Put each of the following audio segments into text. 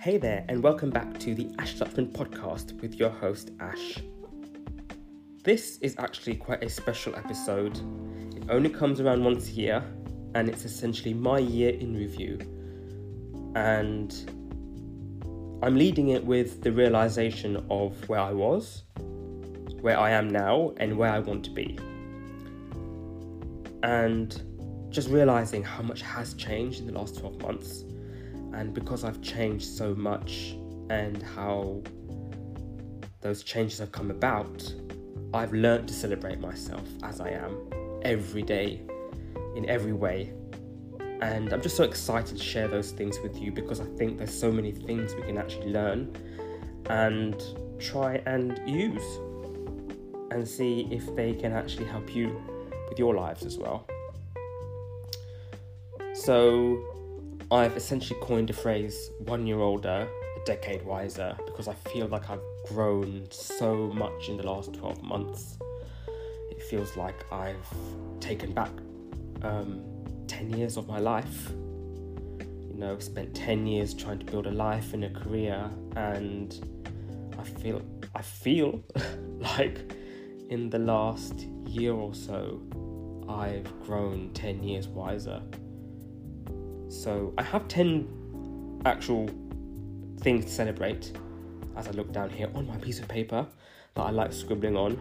Hey there, and welcome back to the Ash Dutchman podcast with your host, Ash. This is actually quite a special episode. It only comes around once a year, and it's essentially my year in review. And I'm leading it with the realization of where I was, where I am now, and where I want to be. And just realizing how much has changed in the last 12 months and because I've changed so much and how those changes have come about, I've learned to celebrate myself as I am every day, in every way. And I'm just so excited to share those things with you because I think there's so many things we can actually learn and try and use and see if they can actually help you with your lives as well. So, I've essentially coined the phrase one year older, a decade wiser, because I feel like I've grown so much in the last 12 months. It feels like I've taken back um, 10 years of my life. You know, spent 10 years trying to build a life and a career, and I feel I feel like in the last year or so, I've grown 10 years wiser. So I have 10 actual things to celebrate as I look down here on my piece of paper that I like scribbling on.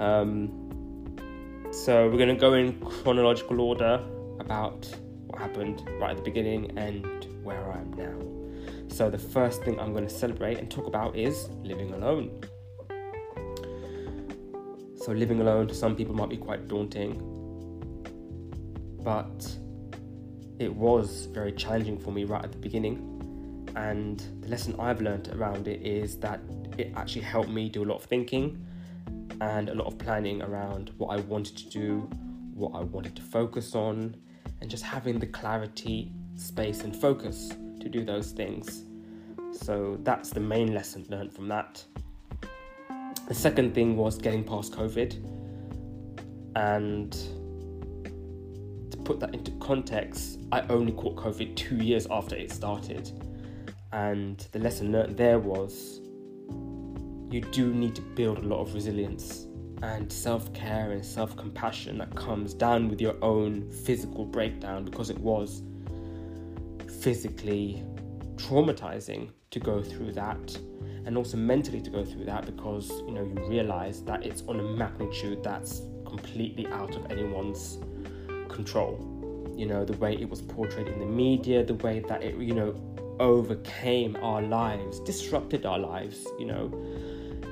Um, so we're going to go in chronological order about what happened right at the beginning and where I am now. So the first thing I'm going to celebrate and talk about is living alone. So living alone to some people might be quite daunting, but it was very challenging for me right at the beginning. And the lesson I've learned around it is that it actually helped me do a lot of thinking and a lot of planning around what I wanted to do, what I wanted to focus on, and just having the clarity, space, and focus to do those things. So that's the main lesson learned from that. The second thing was getting past COVID and put that into context, I only caught COVID two years after it started. And the lesson learned there was you do need to build a lot of resilience and self care and self compassion that comes down with your own physical breakdown because it was physically traumatizing to go through that and also mentally to go through that because you know you realize that it's on a magnitude that's completely out of anyone's control. You know, the way it was portrayed in the media, the way that it, you know, overcame our lives, disrupted our lives, you know,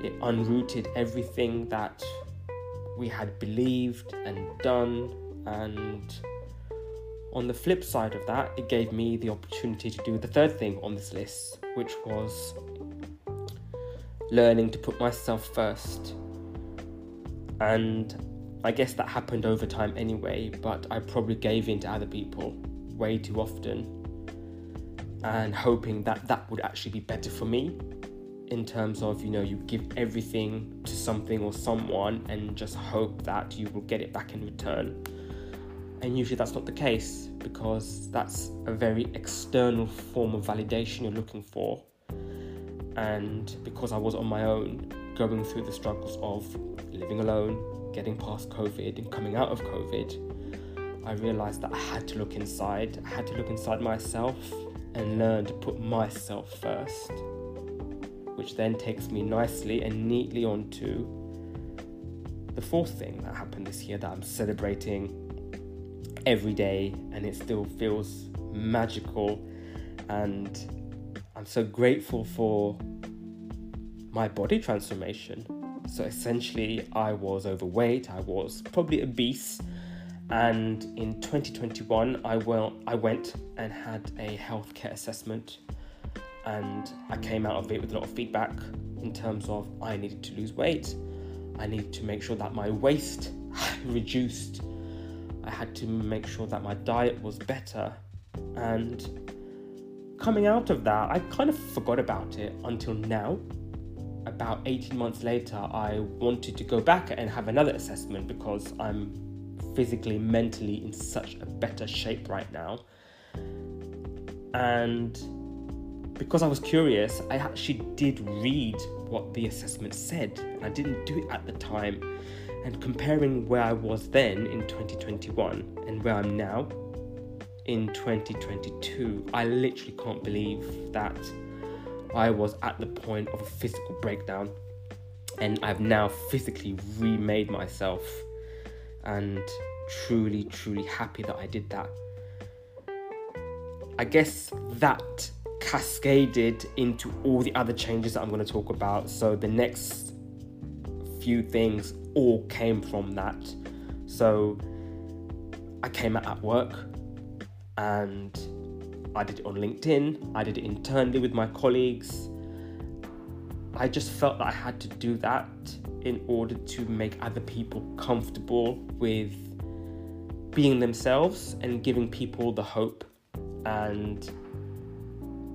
it unrooted everything that we had believed and done. And on the flip side of that, it gave me the opportunity to do the third thing on this list, which was learning to put myself first. And I guess that happened over time anyway, but I probably gave in to other people way too often and hoping that that would actually be better for me in terms of, you know, you give everything to something or someone and just hope that you will get it back in return. And usually that's not the case because that's a very external form of validation you're looking for. And because I was on my own, going through the struggles of living alone, getting past COVID and coming out of COVID, I realized that I had to look inside. I had to look inside myself and learn to put myself first. Which then takes me nicely and neatly onto the fourth thing that happened this year that I'm celebrating every day and it still feels magical and I'm so grateful for my body transformation so essentially, I was overweight, I was probably obese, and in 2021, I, went, I went and had a healthcare assessment, and I came out of it with a lot of feedback in terms of I needed to lose weight, I needed to make sure that my waist reduced, I had to make sure that my diet was better, and coming out of that, I kind of forgot about it until now about 18 months later, I wanted to go back and have another assessment because I'm physically, mentally in such a better shape right now. And because I was curious, I actually did read what the assessment said. I didn't do it at the time. And comparing where I was then in 2021 and where I'm now in 2022, I literally can't believe that I was at the point of a physical breakdown and I've now physically remade myself and truly, truly happy that I did that. I guess that cascaded into all the other changes that I'm going to talk about. So the next few things all came from that. So I came out at work and I did it on LinkedIn, I did it internally with my colleagues. I just felt that I had to do that in order to make other people comfortable with being themselves and giving people the hope and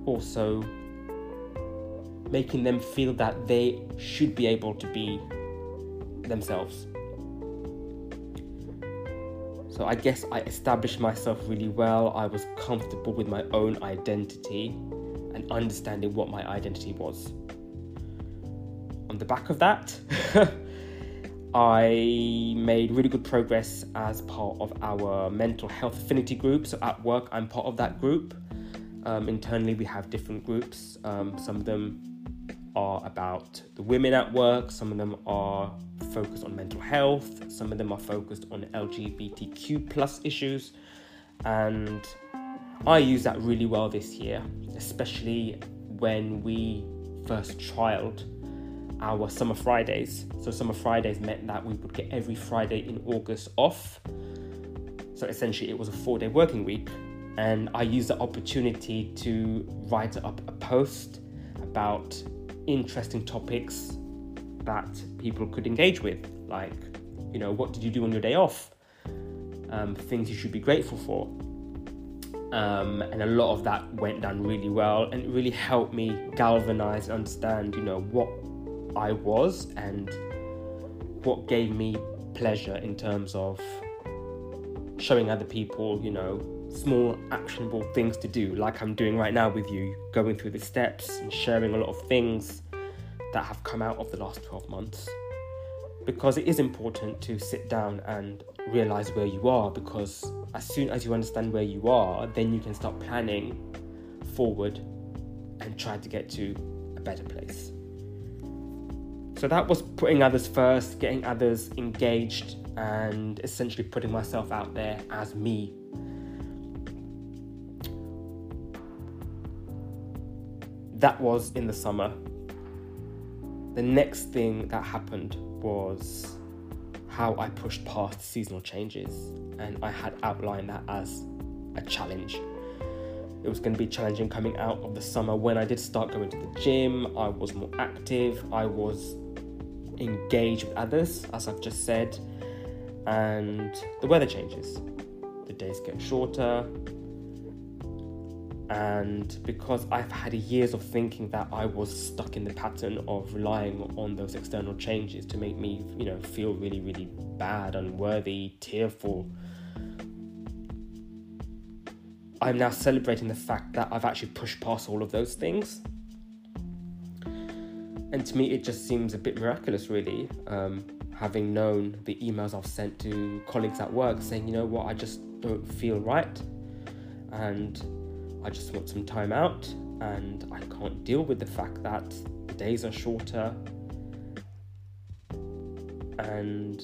also making them feel that they should be able to be themselves. So I guess I established myself really well. I was comfortable with my own identity and understanding what my identity was. On the back of that, I made really good progress as part of our mental health affinity group. So at work, I'm part of that group. Um, internally, we have different groups. Um, some of them are about the women at work, some of them are focused on mental health, some of them are focused on LGBTQ plus issues, and I use that really well this year, especially when we first trialed our summer Fridays. So summer Fridays meant that we would get every Friday in August off. So essentially, it was a four-day working week, and I used the opportunity to write up a post about interesting topics that people could engage with, like, you know, what did you do on your day off? Um, things you should be grateful for. Um, and a lot of that went down really well and it really helped me galvanize and understand, you know, what I was and what gave me pleasure in terms of showing other people, you know, small actionable things to do, like I'm doing right now with you, going through the steps and sharing a lot of things that have come out of the last 12 months. Because it is important to sit down and realize where you are, because as soon as you understand where you are, then you can start planning forward and try to get to a better place. So that was putting others first, getting others engaged, and essentially putting myself out there as me that was in the summer. The next thing that happened was how I pushed past seasonal changes, and I had outlined that as a challenge. It was going to be challenging coming out of the summer when I did start going to the gym, I was more active, I was engaged with others, as I've just said, and the weather changes. The days get shorter, and because I've had years of thinking that I was stuck in the pattern of relying on those external changes to make me, you know, feel really, really bad, unworthy, tearful. I'm now celebrating the fact that I've actually pushed past all of those things. And to me, it just seems a bit miraculous, really, um, having known the emails I've sent to colleagues at work saying, you know what, I just don't feel right. And I just want some time out and I can't deal with the fact that the days are shorter and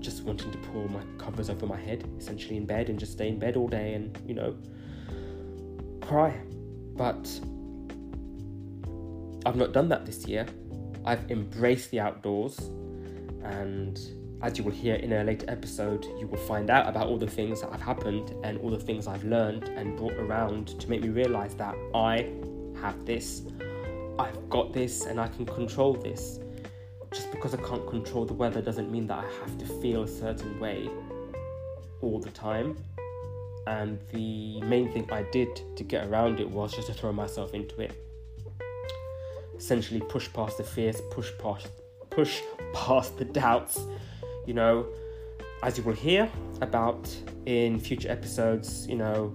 just wanting to pull my covers over my head, essentially in bed, and just stay in bed all day and, you know, cry. But I've not done that this year. I've embraced the outdoors and as you will hear in a later episode, you will find out about all the things that have happened and all the things I've learned and brought around to make me realize that I have this, I've got this, and I can control this. Just because I can't control the weather doesn't mean that I have to feel a certain way all the time. And the main thing I did to get around it was just to throw myself into it. Essentially, push past the fears, push past, push past the doubts, you know, as you will hear about in future episodes, you know,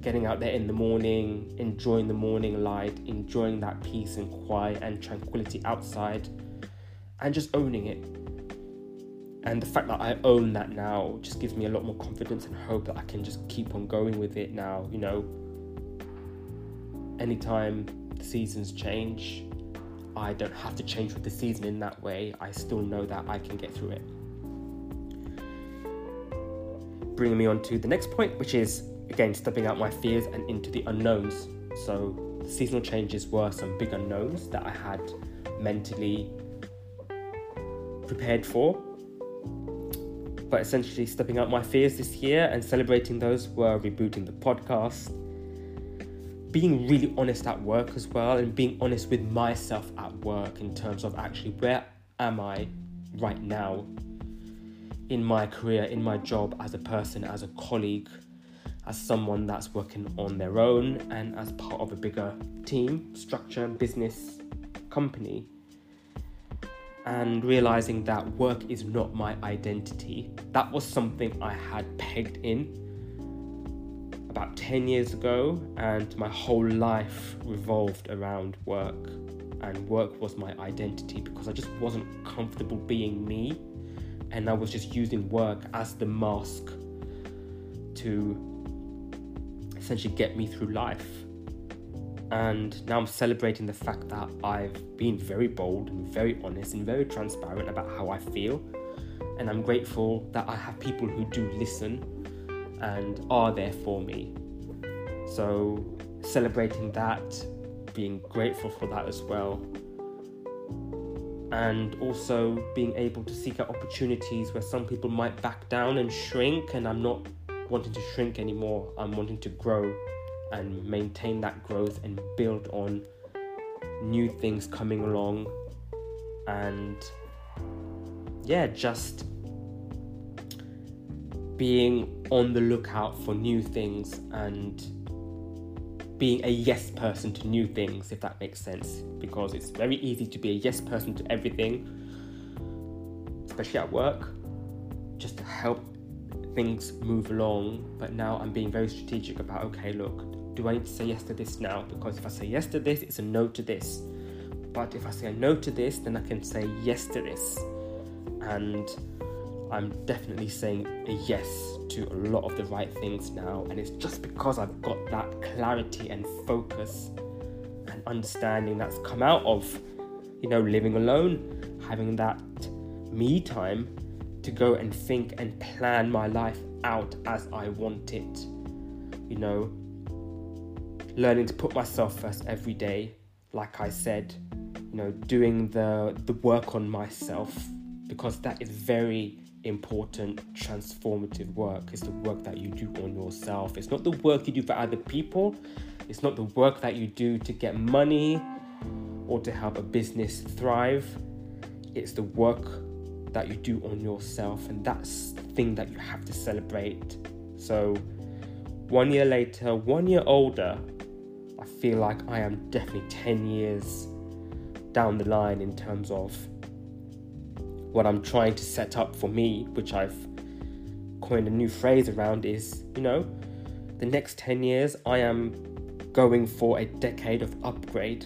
getting out there in the morning, enjoying the morning light, enjoying that peace and quiet and tranquility outside, and just owning it. And the fact that I own that now just gives me a lot more confidence and hope that I can just keep on going with it now. You know, anytime the seasons change, I don't have to change with the season in that way. I still know that I can get through it. Bringing me on to the next point, which is again stepping out my fears and into the unknowns. So, the seasonal changes were some big unknowns that I had mentally prepared for. But essentially, stepping out my fears this year and celebrating those were rebooting the podcast, being really honest at work as well, and being honest with myself at work in terms of actually where am I right now in my career, in my job as a person, as a colleague, as someone that's working on their own, and as part of a bigger team, structure, business, company. And realizing that work is not my identity. That was something I had pegged in about 10 years ago, and my whole life revolved around work. And work was my identity because I just wasn't comfortable being me, and I was just using work as the mask to essentially get me through life. And now I'm celebrating the fact that I've been very bold and very honest and very transparent about how I feel. And I'm grateful that I have people who do listen and are there for me. So, celebrating that, being grateful for that as well. And also being able to seek out opportunities where some people might back down and shrink, and I'm not wanting to shrink anymore. I'm wanting to grow and maintain that growth and build on new things coming along. And yeah, just being on the lookout for new things and being a yes person to new things, if that makes sense. Because it's very easy to be a yes person to everything, especially at work, just to help things move along. But now I'm being very strategic about okay, look, do I need to say yes to this now? Because if I say yes to this, it's a no to this. But if I say no to this, then I can say yes to this. And I'm definitely saying a yes to a lot of the right things now, and it's just because I've got that clarity and focus and understanding that's come out of, you know, living alone, having that me time to go and think and plan my life out as I want it. You know, learning to put myself first every day, like I said, you know, doing the the work on myself because that is very important transformative work. It's the work that you do on yourself. It's not the work you do for other people. It's not the work that you do to get money or to help a business thrive. It's the work that you do on yourself and that's the thing that you have to celebrate. So one year later one year older i feel like i am definitely 10 years down the line in terms of what I'm trying to set up for me, which I've coined a new phrase around, is you know, the next 10 years, I am going for a decade of upgrade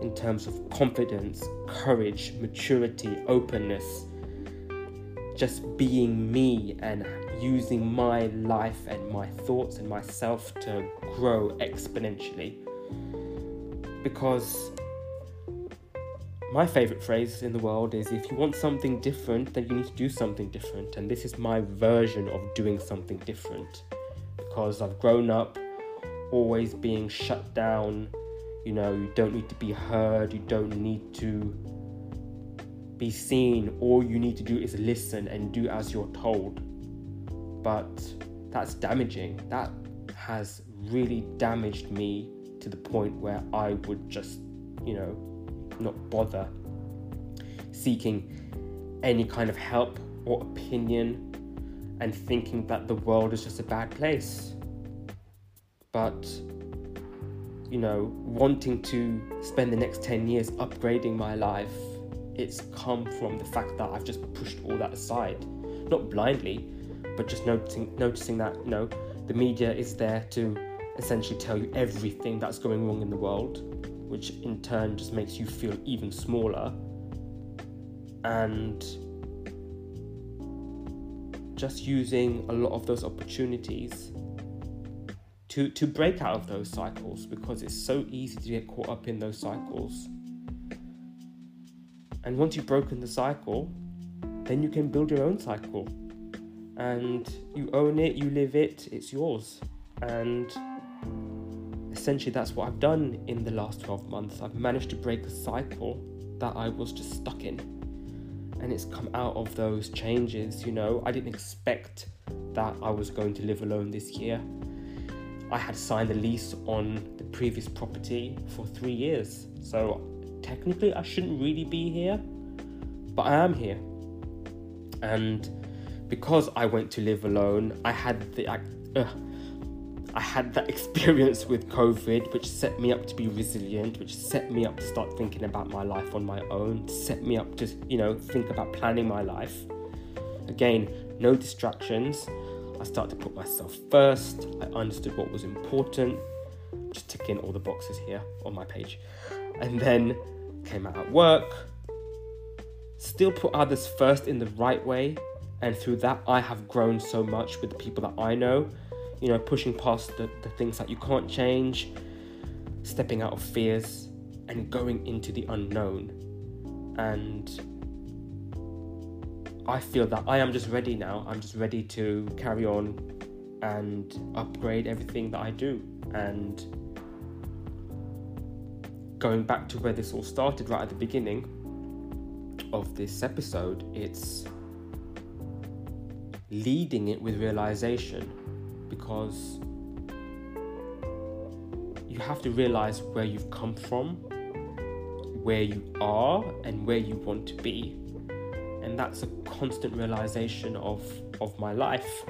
in terms of confidence, courage, maturity, openness, just being me and using my life and my thoughts and myself to grow exponentially. Because my favorite phrase in the world is if you want something different, then you need to do something different. And this is my version of doing something different because I've grown up always being shut down. You know, you don't need to be heard, you don't need to be seen. All you need to do is listen and do as you're told. But that's damaging. That has really damaged me to the point where I would just, you know, not bother seeking any kind of help or opinion and thinking that the world is just a bad place. But, you know, wanting to spend the next 10 years upgrading my life, it's come from the fact that I've just pushed all that aside. Not blindly, but just noticing, noticing that, you know, the media is there to essentially tell you everything that's going wrong in the world, which in turn just makes you feel even smaller. And just using a lot of those opportunities to, to break out of those cycles because it's so easy to get caught up in those cycles. And once you've broken the cycle, then you can build your own cycle. And you own it, you live it, it's yours. And essentially, that's what I've done in the last 12 months. I've managed to break the cycle that I was just stuck in. And it's come out of those changes, you know. I didn't expect that I was going to live alone this year. I had signed a lease on the previous property for three years. So technically, I shouldn't really be here, but I am here. And because I went to live alone, I had the uh, I had that experience with COVID, which set me up to be resilient, which set me up to start thinking about my life on my own, set me up to you know think about planning my life. Again, no distractions. I started to put myself first. I understood what was important. Just ticking all the boxes here on my page. And then came out at work. Still put others first in the right way. And through that, I have grown so much with the people that I know. You know, pushing past the, the things that you can't change, stepping out of fears, and going into the unknown. And I feel that I am just ready now. I'm just ready to carry on and upgrade everything that I do. And going back to where this all started right at the beginning of this episode, it's leading it with realization because you have to realize where you've come from, where you are, and where you want to be. And that's a constant realization of of my life.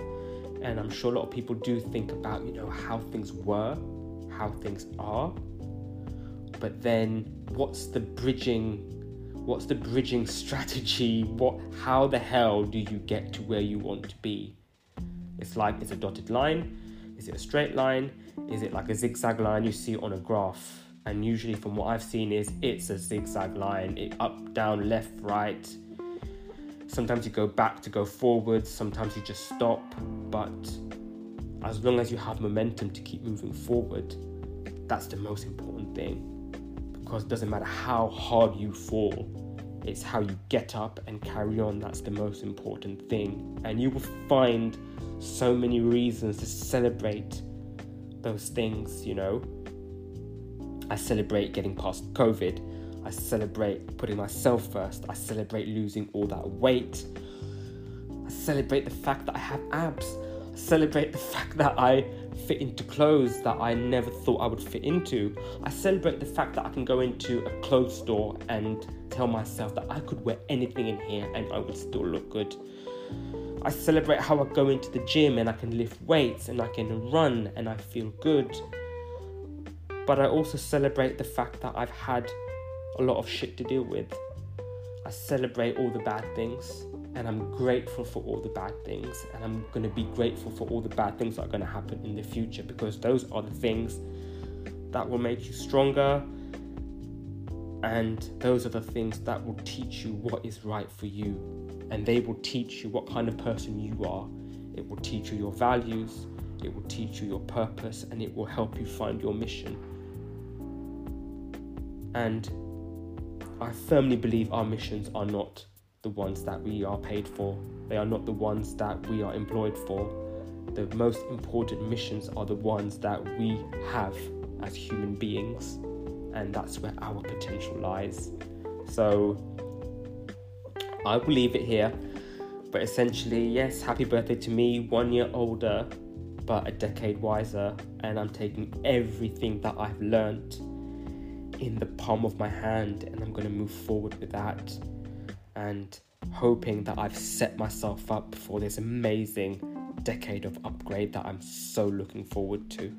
And i'm sure a lot of people do think about you know how things were how things are. But then what's the bridging what's the bridging strategy? What how the hell do you get to where you want to be it's like it's a dotted line? Is it a straight line? Is it like a zigzag line you see on a graph? And usually from what i've seen is it's a zigzag line it up down left right. Sometimes you go back to go forward, sometimes you just stop, but as long as you have momentum to keep moving forward, that's the most important thing. Because it doesn't matter how hard you fall, it's how you get up and carry on that's the most important thing. And you will find so many reasons to celebrate those things, you know. I celebrate getting past COVID. I celebrate putting myself first. I celebrate losing all that weight. I celebrate the fact that I have abs. I celebrate the fact that I fit into clothes that I never thought I would fit into. I celebrate the fact that I can go into a clothes store and tell myself that I could wear anything in here and I would still look good. I celebrate how I go into the gym and I can lift weights and I can run and I feel good. But I also celebrate the fact that I've had a lot of shit to deal with. I celebrate all the bad things and I'm grateful for all the bad things. And I'm going to be grateful for all the bad things that are going to happen in the future because those are the things that will make you stronger. And those are the things that will teach you what is right for you. And they will teach you what kind of person you are. It will teach you your values. It will teach you your purpose. And it will help you find your mission. And I firmly believe our missions are not the ones that we are paid for, they are not the ones that we are employed for. The most important missions are the ones that we have as human beings, and that's where our potential lies. So, I will leave it here. But essentially, yes, happy birthday to me, one year older, but a decade wiser, and I'm taking everything that I've learned in the palm of my hand and I'm going to move forward with that and hoping that I've set myself up for this amazing decade of upgrade that I'm so looking forward to.